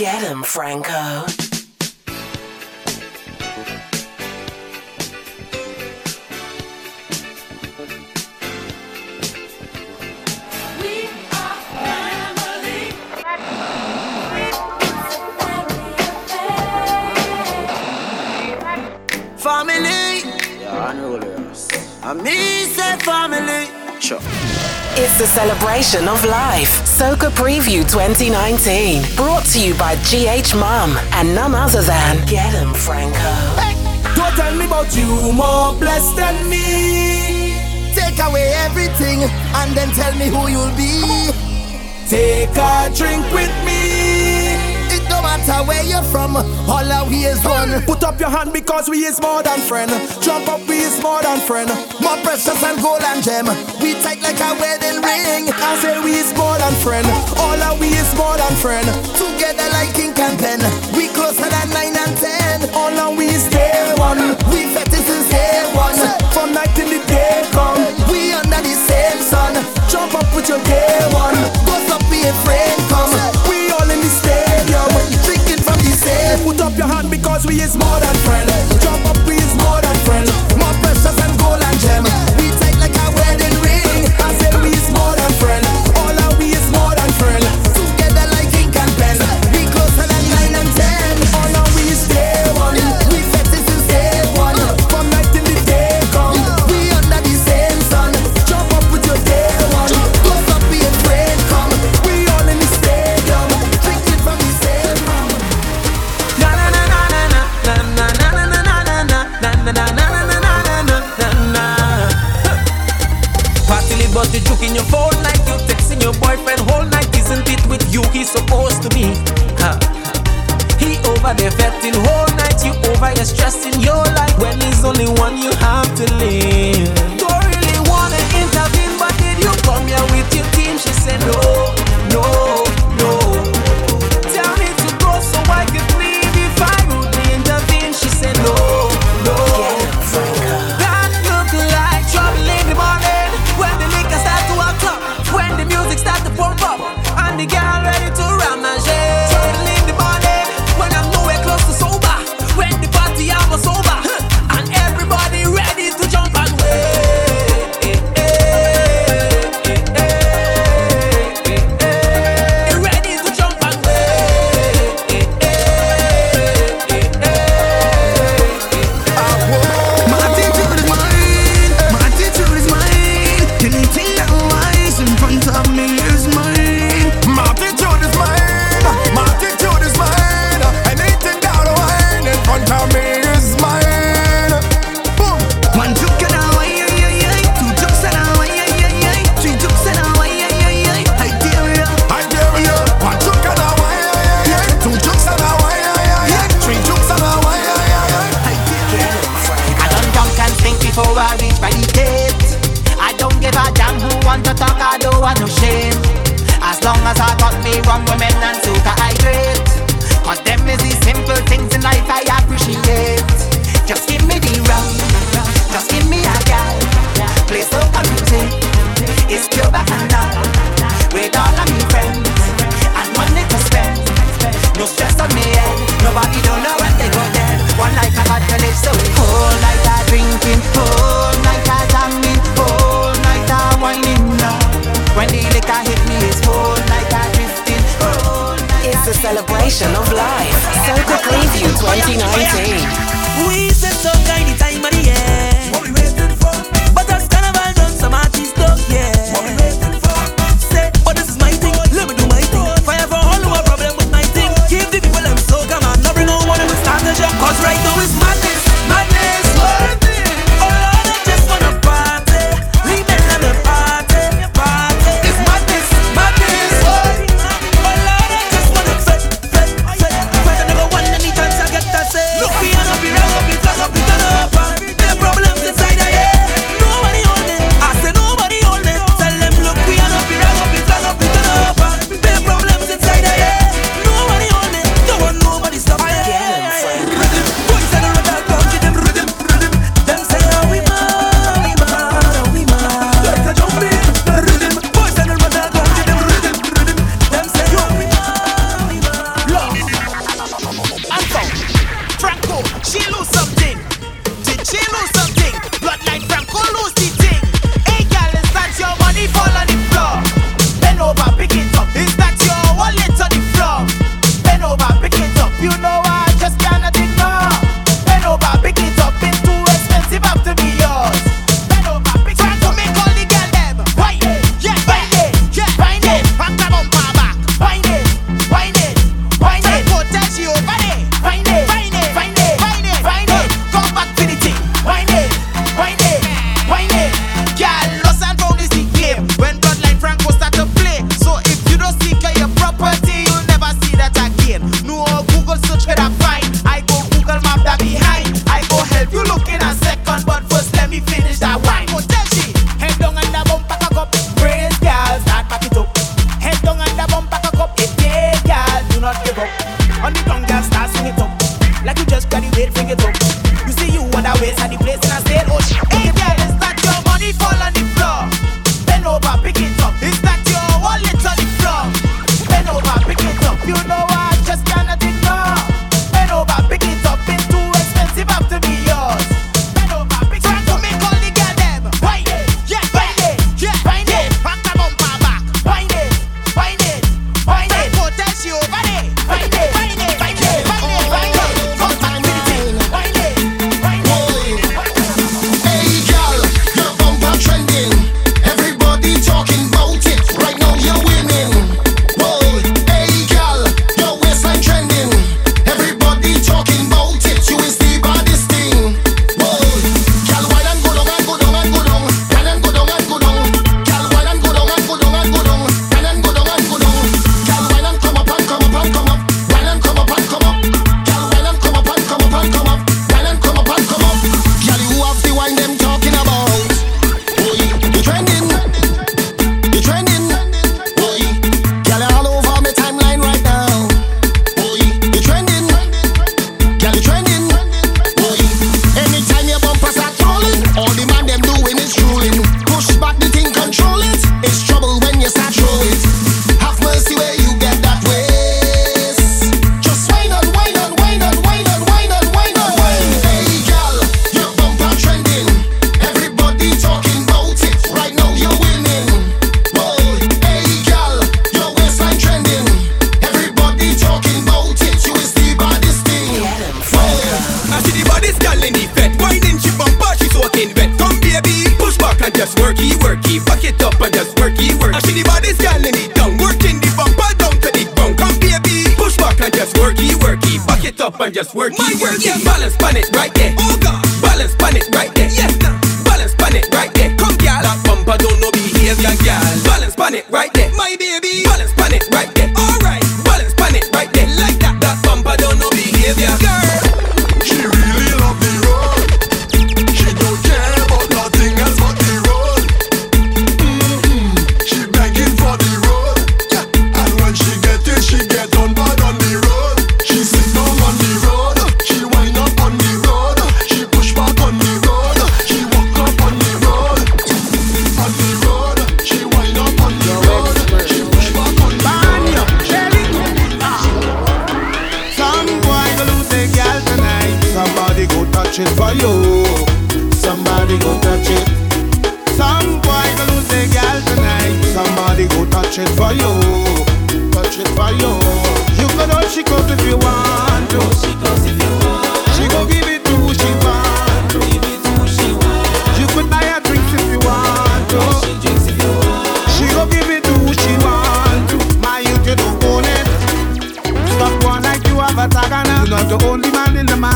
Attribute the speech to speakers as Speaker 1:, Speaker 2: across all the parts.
Speaker 1: Get him, Franco.
Speaker 2: family. Yeah, I know this. I mean, say family. Sure.
Speaker 1: It's the celebration of life. Soca Preview 2019. Brought to you by GH Mum and none other than Get 'em Franco.
Speaker 3: Hey, don't tell me about you more blessed than me.
Speaker 2: Take away everything and then tell me who you'll be.
Speaker 3: Take a drink with me
Speaker 2: matter where you're from, all our we is one.
Speaker 3: Put up your hand because we is more than friend. Jump up, we is more than friend.
Speaker 2: More precious than gold and gem. We tight like a wedding ring.
Speaker 3: I say we is more than friend. All our we is more than friend.
Speaker 2: Together like king and pen. We closer than nine and ten.
Speaker 3: All our we is day one.
Speaker 2: We fetish is day one.
Speaker 3: From night till the day come.
Speaker 2: We under the same sun.
Speaker 3: Jump up with your day one.
Speaker 2: Go stop be a friend, come say.
Speaker 3: Put up your hand because we is more than
Speaker 4: friends.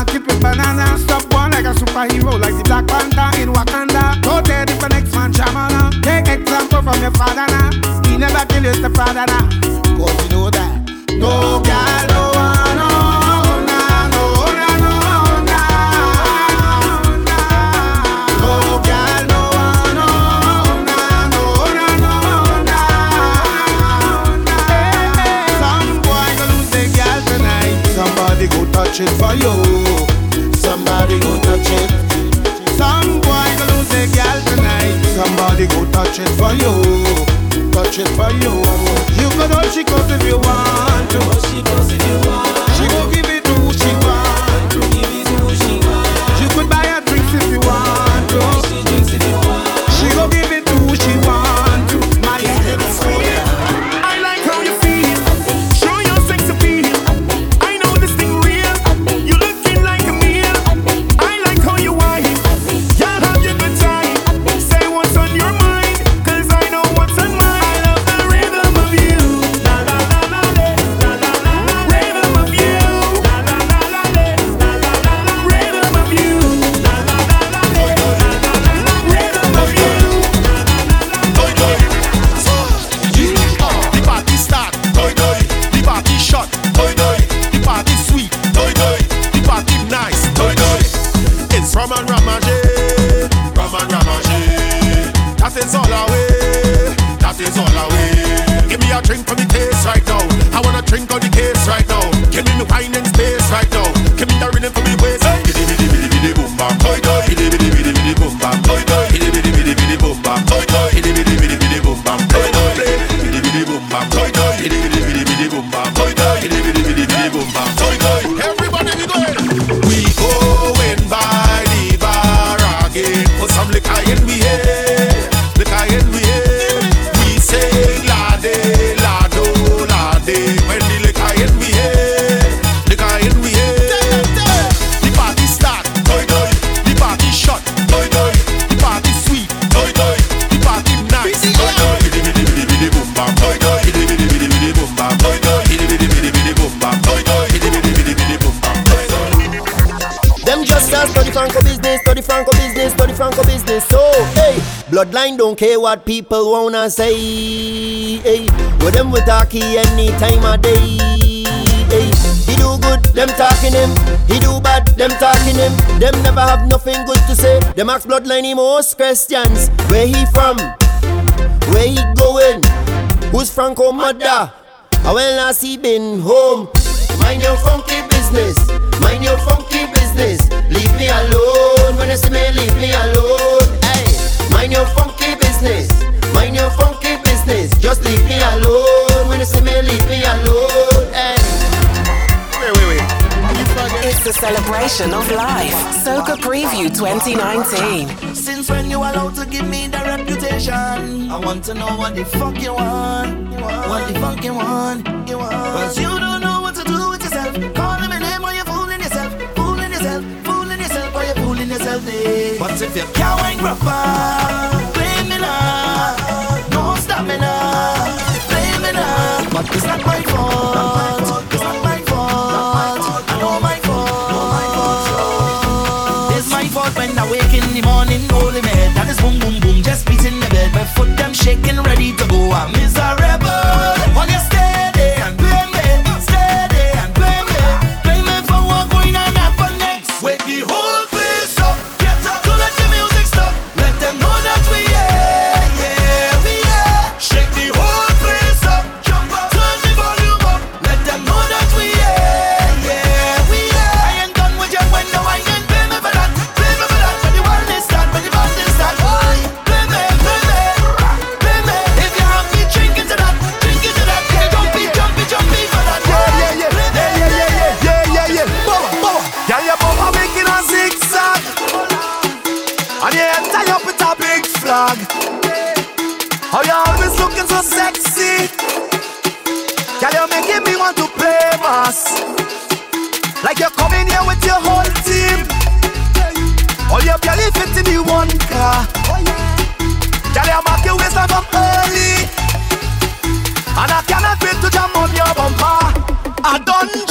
Speaker 5: Keep
Speaker 6: it
Speaker 7: banana. Stop one like a superhero, like the Black Panther in Wakanda. Go there if the next man shamana. Take example from your father now. He never kill his father now. Cause you know that. No girl, no one, no. Somebody go touch it for you somebody go touch it. Some boy go lose a girl tonight. Somebody go touch it for you. Touch it for you. You go touch it if you want to. She goes if you want. She go give it to she.
Speaker 8: Franco business, study Franco business. So, hey, bloodline don't care what people wanna say. Hey, with them with talkie any time of day. Hey, he do good, them talking him. He do bad, them talking him. Them never have nothing good to say. Them ask bloodline him most questions. Where he from? Where he going? Who's Franco mother? How well has he been home? Mind your funky business. Mind your funky business. Leave me alone. When you see me, leave me alone. Hey, mind your funky business. Mind your funky business. Just leave me alone. When you see me, leave me alone. Hey.
Speaker 9: Wait, wait, wait.
Speaker 1: It's the celebration of life. Soca Preview 2019.
Speaker 4: Since when you allowed to give me the reputation? I want to know what the fuck you. You want. What the fuck you want? You want. Cause you don't know. day. But if you can't win proper, blame me now. No stamina, play me now. But it's not my fault. Not my fault. My
Speaker 10: fault. It's my fault when I wake in the
Speaker 11: morning, boom boom boom, just beating the. My foot shaking, ready to. mass. Like
Speaker 4: you're coming here with your whole team. All your belly fit in the
Speaker 11: one
Speaker 2: car. Girl, you mark your waistline from early,
Speaker 12: and
Speaker 2: I cannot
Speaker 12: wait to jam on
Speaker 2: your bumper. I don't.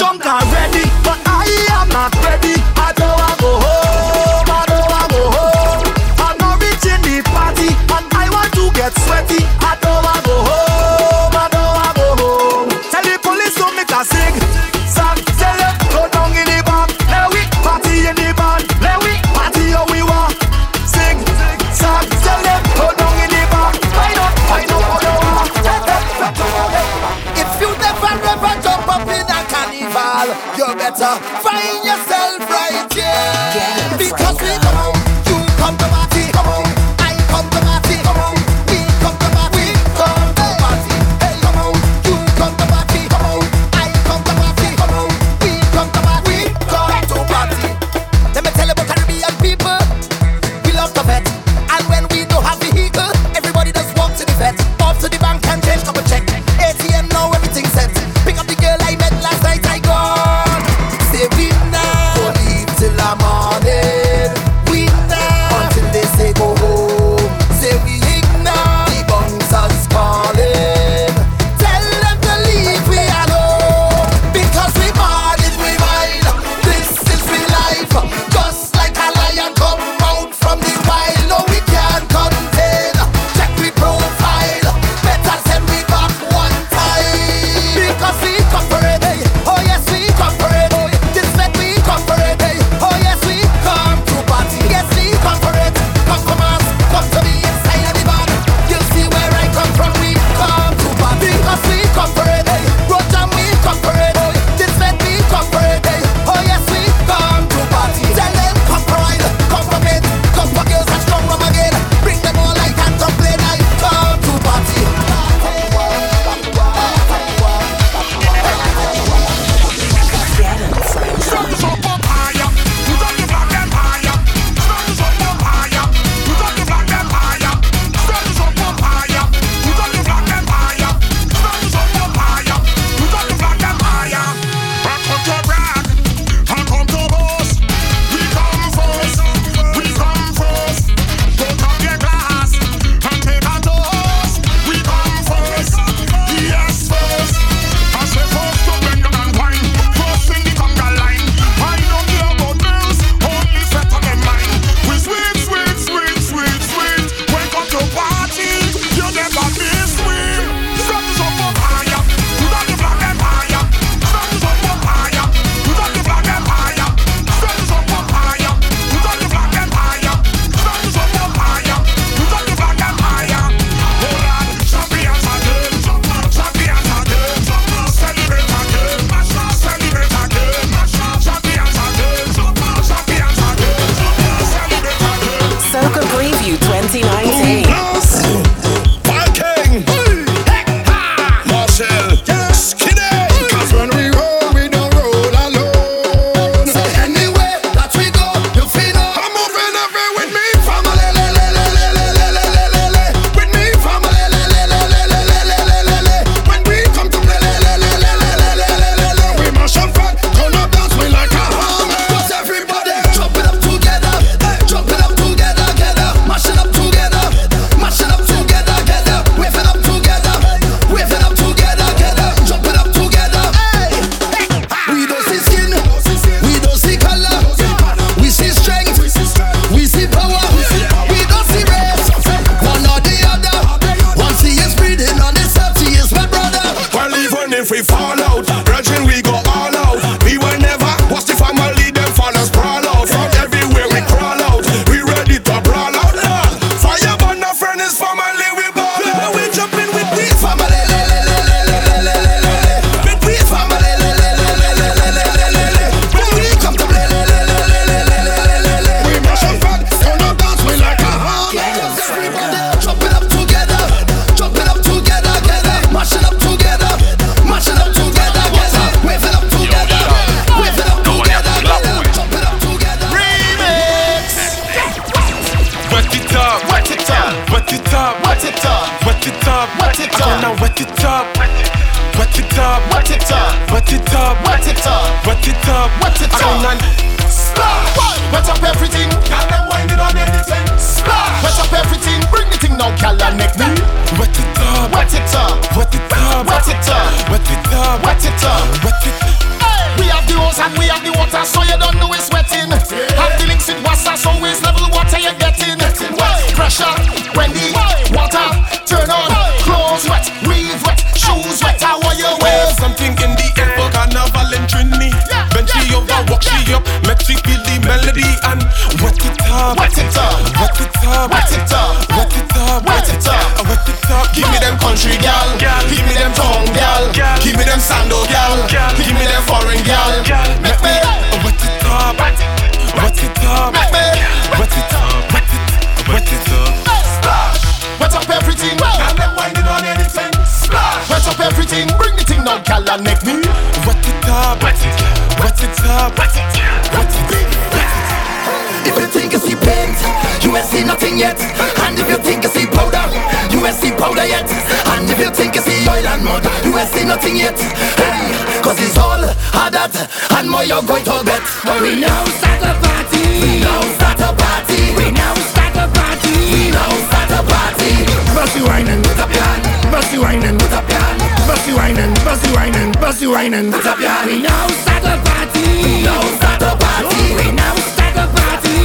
Speaker 12: up, wet it up,
Speaker 2: wet it up,
Speaker 12: wet it up,
Speaker 2: wet it up,
Speaker 12: wet it up,
Speaker 2: wet it up. Give me them country gal, give me them town gal, give me them sando gal, give me them foreign gal. Make me
Speaker 12: wet it up, wet it up,
Speaker 2: make me
Speaker 12: wet it up, wet it, up, wet it up.
Speaker 2: Splash, wet up everything.
Speaker 12: Now them winding on anything.
Speaker 2: Splash, wet up everything. Bring the thing down, gal, and make me
Speaker 12: wet it up, wet it, up, wet it up, wet it, wet it
Speaker 2: if you think you see paint, you ain't see nothing yet. And if you think you see powder, you ain't see powder yet. And if you think you see oil and mud, you ain't see nothing yet. Hey, cause it's all of that and more you're going to get. But we now start a party. We now start a party. We now start a party. We now start a party. Bossy whining, put up your hand. Bossy whining, put up your hand. Bossy whining, bossy whining, bossy whining, put up your hand. We now start a party. We now start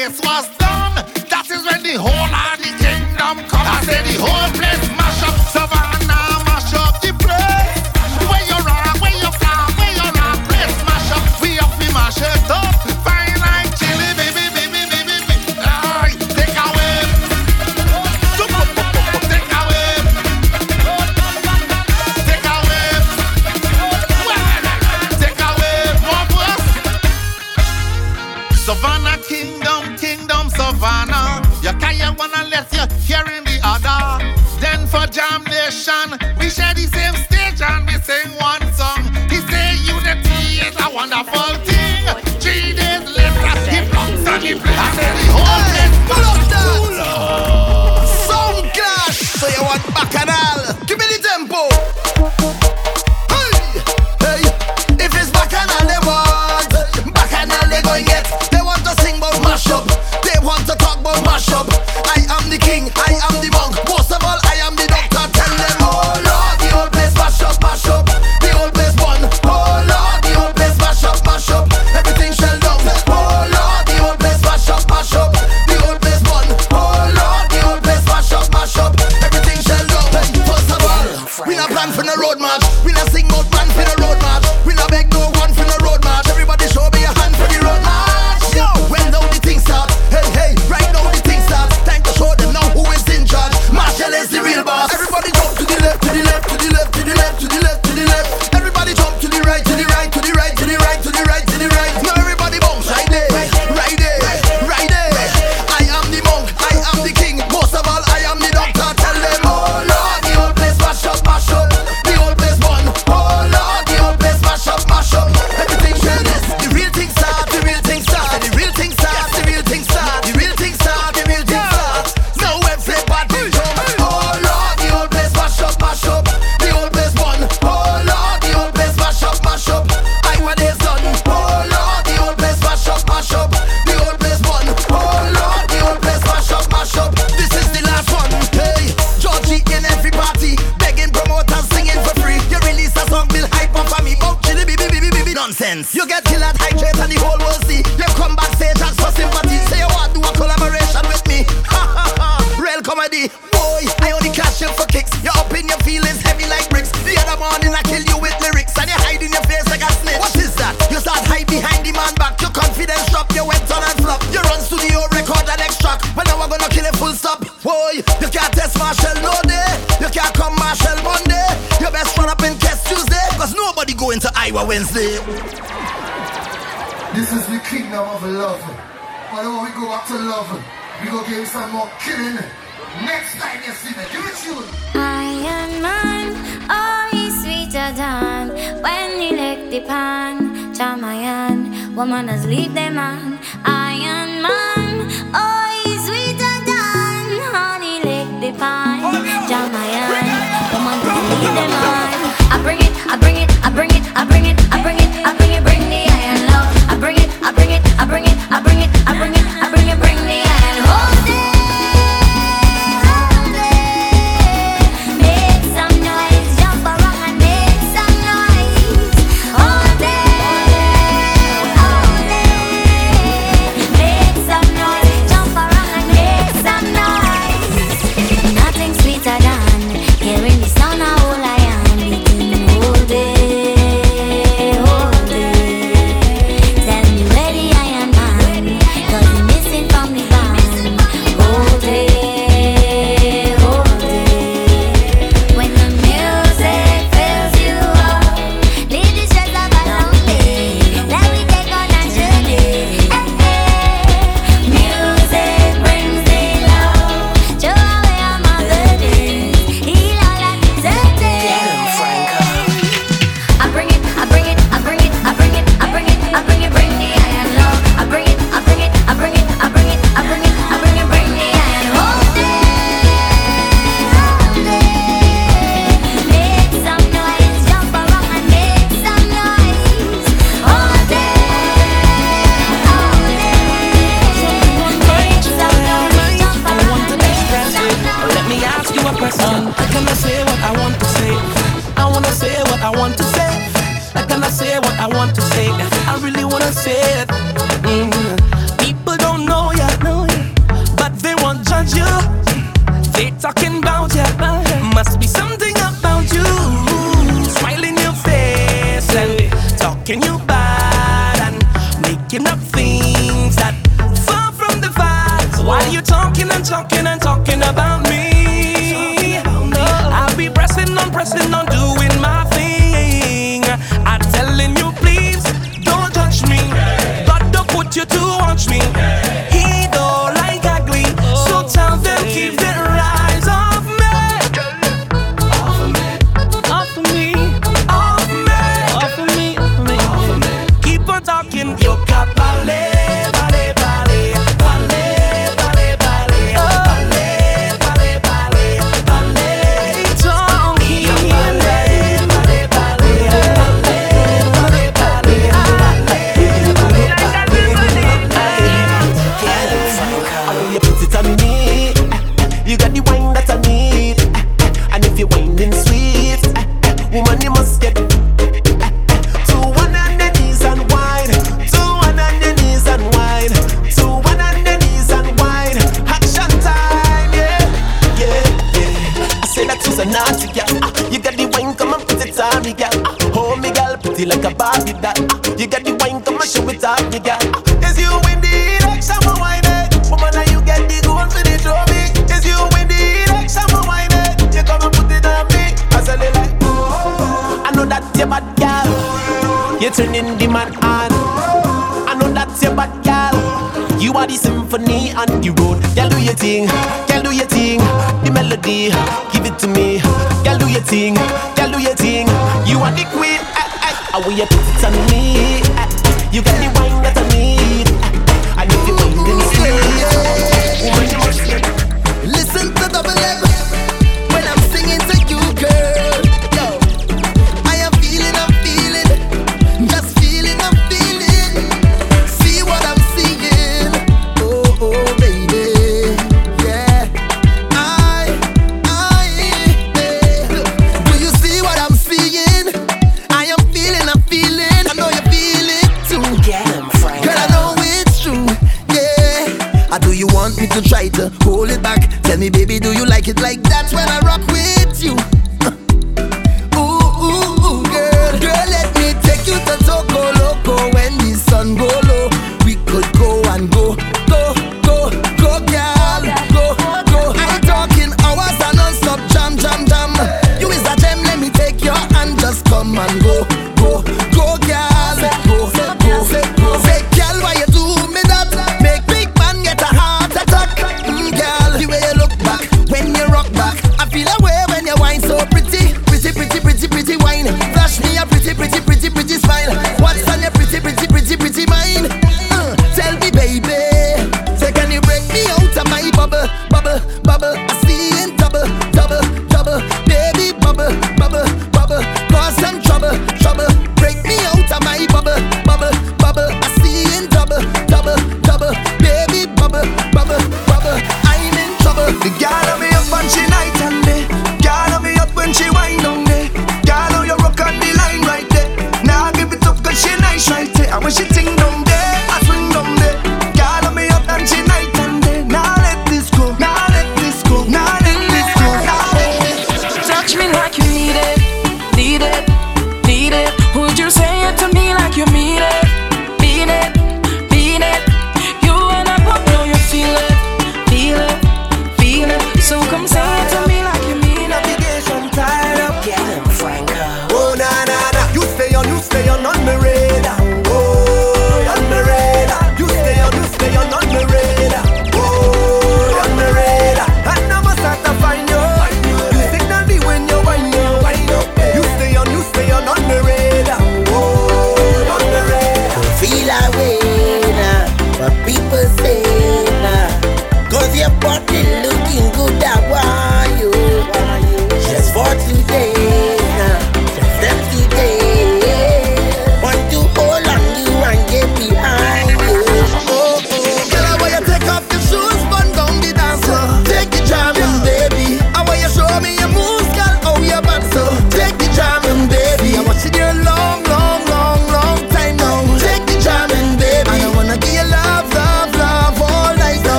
Speaker 2: Paris was the to loving. We
Speaker 12: gonna give you
Speaker 13: some more killing. Next time you see me, give it. I
Speaker 14: am mine, oh he's sweeter than when he licked the pan. Chamayan, woman has leave the man. I am mine, oh he's sweeter than honey lick the pan. Chamayan, woman has leave the man. I bring it, I bring it, I bring it.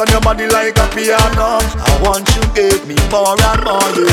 Speaker 4: on
Speaker 15: your body like a piano. I want you to give me more and more,
Speaker 4: yeah.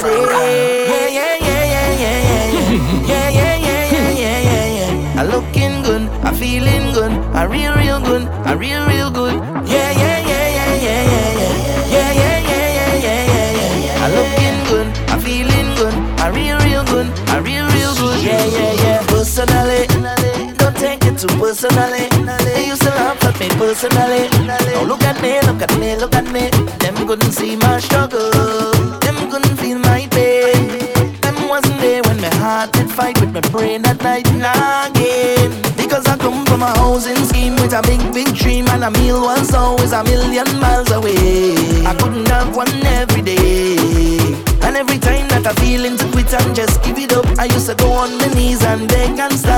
Speaker 4: somebody. Yeah, yeah, yeah, yeah, yeah, yeah, yeah, yeah, yeah, yeah, yeah, yeah. yeah I looking good, I feeling good, I real, real good, I real, real good. Yeah, yeah, yeah, yeah, yeah, yeah, yeah, yeah, yeah, yeah, yeah, yeah, yeah, yeah. I looking good, I feeling good, I real, real good, I real, real good. Yeah, yeah, yeah. Personally, don't take it too personally. You still have me personally. rain at night again. Because I come from a housing scheme with a big, big dream, and a meal once always a million miles away. I couldn't have one every day. And every time that I feel into quit and just give it up, I used to go on my knees and beg and stop.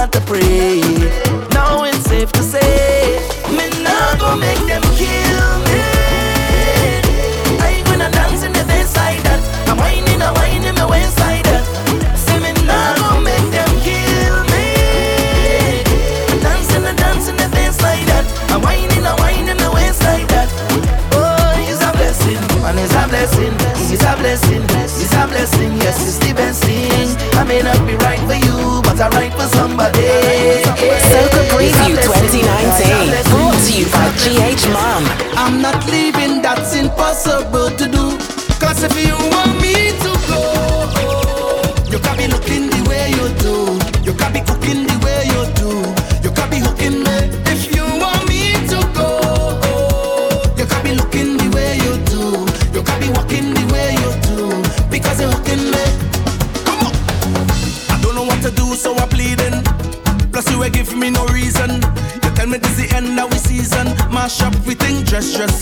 Speaker 4: BH mom. I'm not leaving, that's impossible to do. Cause if you want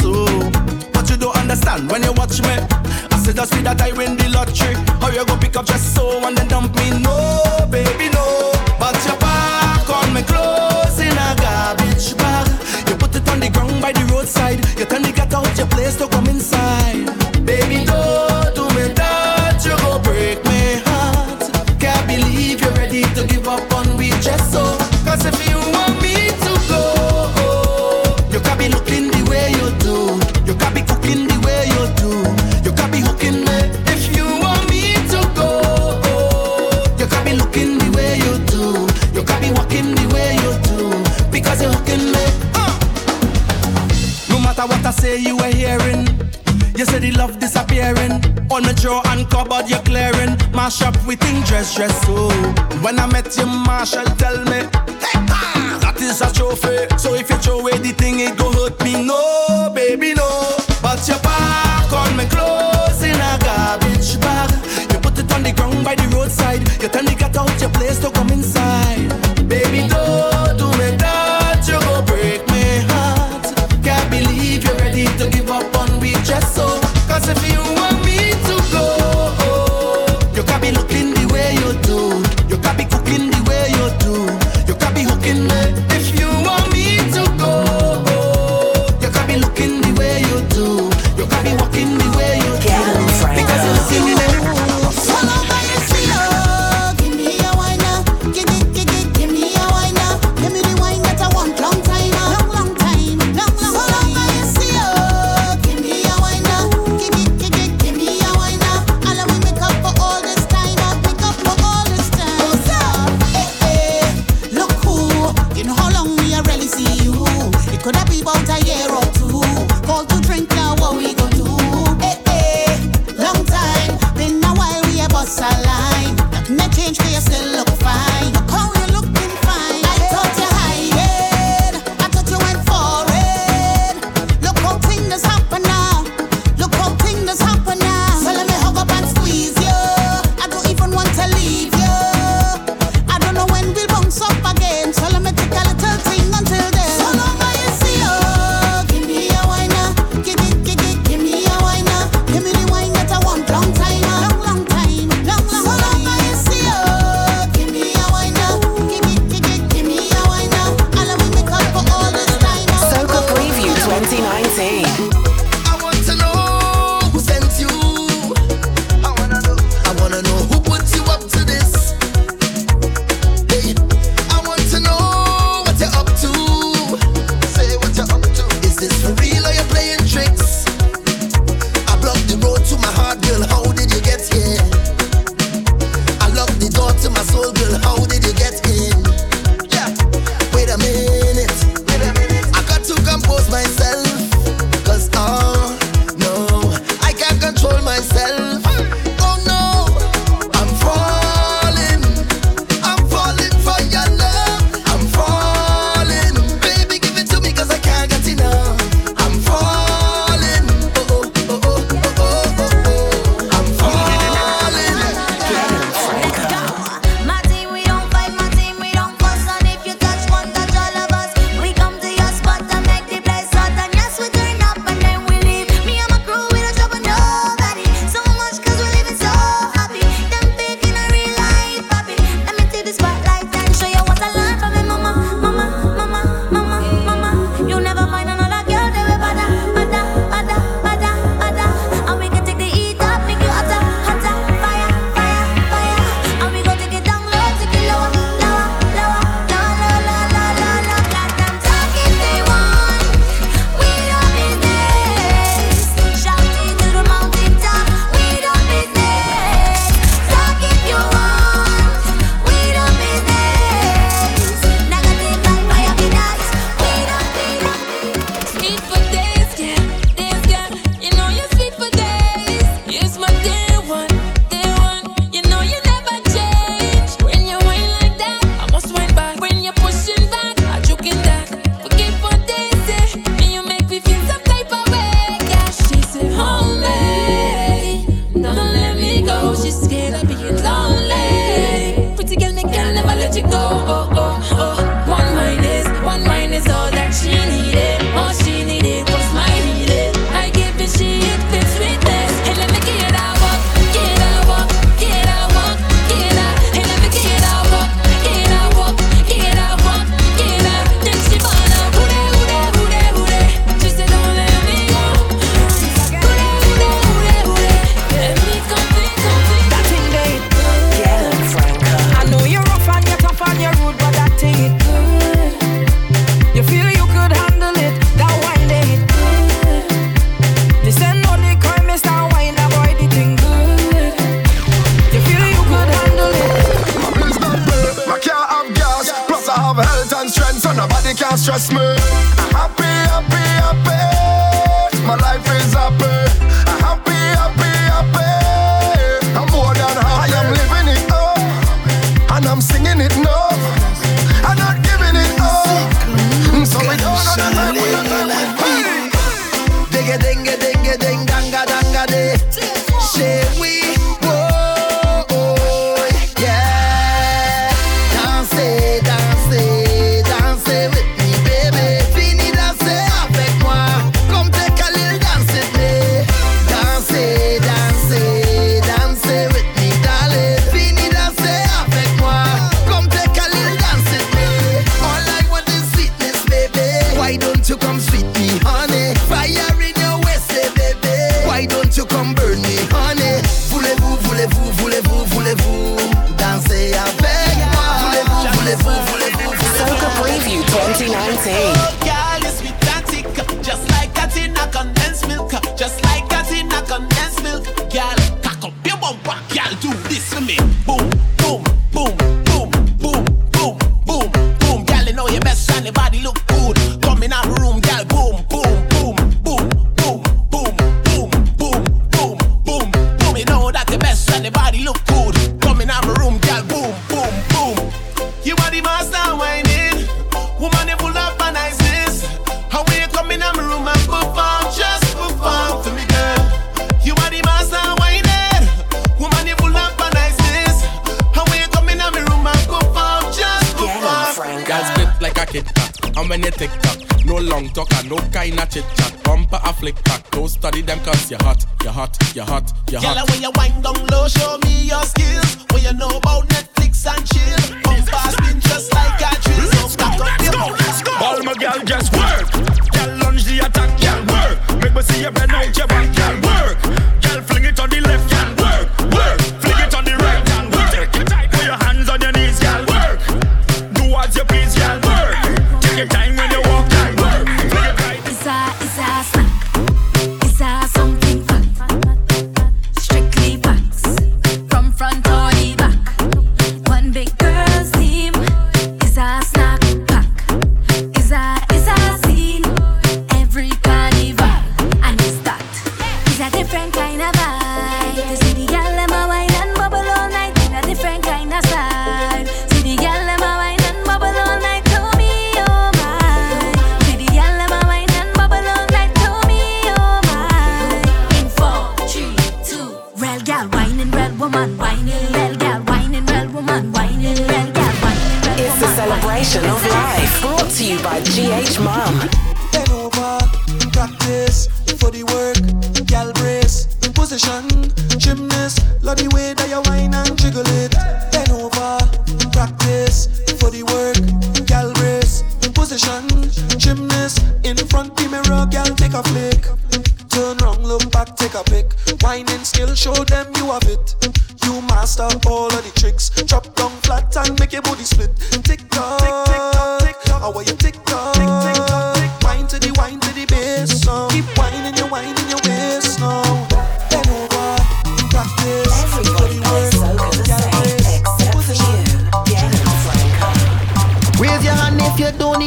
Speaker 4: so. But you don't understand when you watch me. I said, just see that I win the lottery. How you go pick up just so and then dump me? No. yard you're clearing. Mash up with thing dress dress oh. When I met you, Marshall tell me, hey, ah, that is a trophy. So if you throw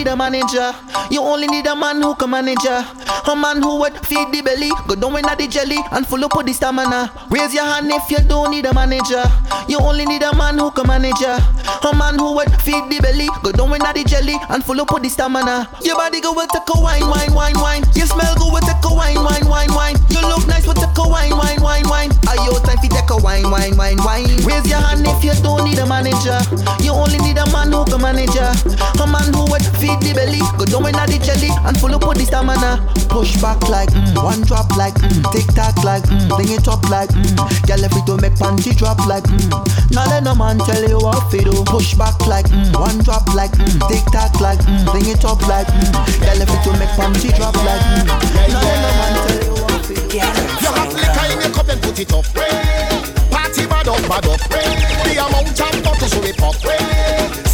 Speaker 9: need a manager. You only need a man who can manage. A man who would feed the belly, go down in the jelly, and full up with the stamina. Raise your hand if you don't need a manager. You only need a man who can manage ya. A man who would feed the belly, go down with the jelly, and full up with the stamina. Your body go with take a wine, wine, wine, wine. Your smell go with take a wine, wine, wine, wine. You look nice with take a wine, wine, wine, wine. Are you time for take a wine, wine, wine, wine? Raise your hand if you don't need a manager. You only need a man who can manage ya. A man who would feed the belly, go down with the jelly, and full up with the stamina. Push back like mm. one drop like mm. tick tock like mm. bring it up like mm. Girl, if it don't make panty drop like mm. Now let no man tell you what to do. Push back like mm. one drop like mm. tick tock like mm. bring it up like mm. Girl, if it don't make panty drop like mm. Now let no man tell you what to do.
Speaker 2: You have liquor in your cup and put it up. Party bad up, bad up. The amount of bottles will be pop.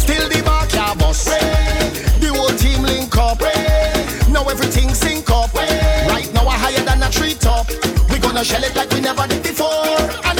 Speaker 2: gonna shell it like we never did before.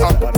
Speaker 2: Urgent.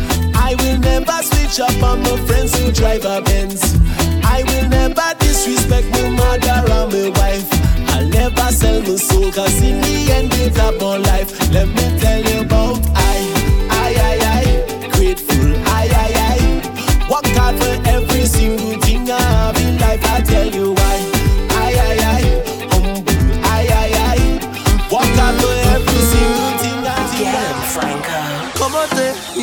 Speaker 16: I
Speaker 17: will
Speaker 18: never switch up on my friends who drive a Benz. I will never disrespect my mother or my wife. I'll never sell my soul, cause in the end it's about life. Let me tell you about I, I, I, I, grateful, I, I, I. Work hard for every single thing I have in life, I tell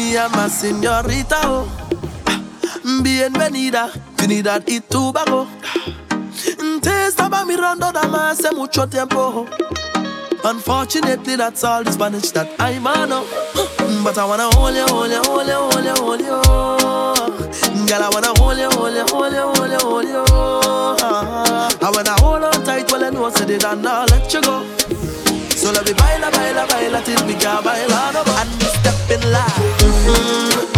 Speaker 4: se llama señorita. Oh. Bienvenida, Trinidad y Tobago. Te estaba mirando nada más hace mucho tiempo. Unfortunately, that's all the Spanish that I know. But I wanna hold you, hold you, hold you, hold you, hold you. Girl, I wanna hold you, hold you, hold you, hold you, hold you. I wanna hold on tight, well I know I said it and I'll let you go. So let me baila, baila, baila till we can't baila no more. And we step in line. Mm-hmm.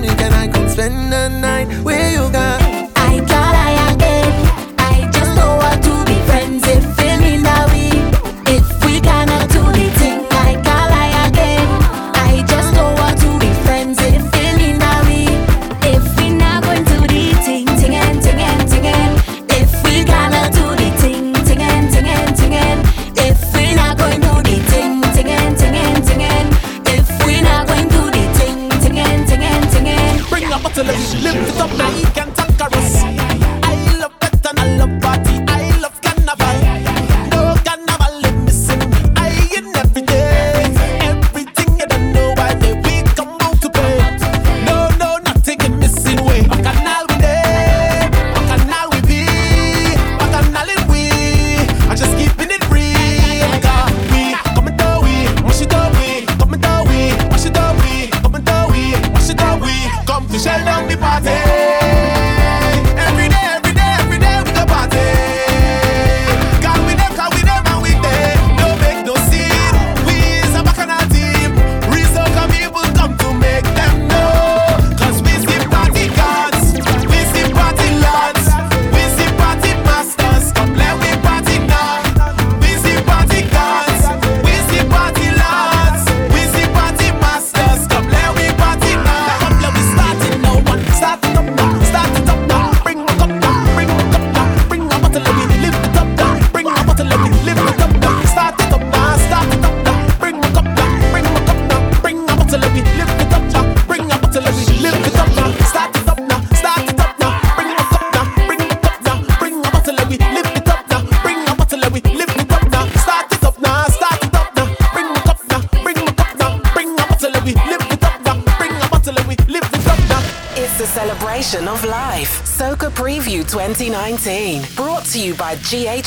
Speaker 4: me,
Speaker 19: can I
Speaker 4: come spend the night
Speaker 7: with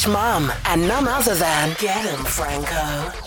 Speaker 7: Mum and none other than Get 'em Franco.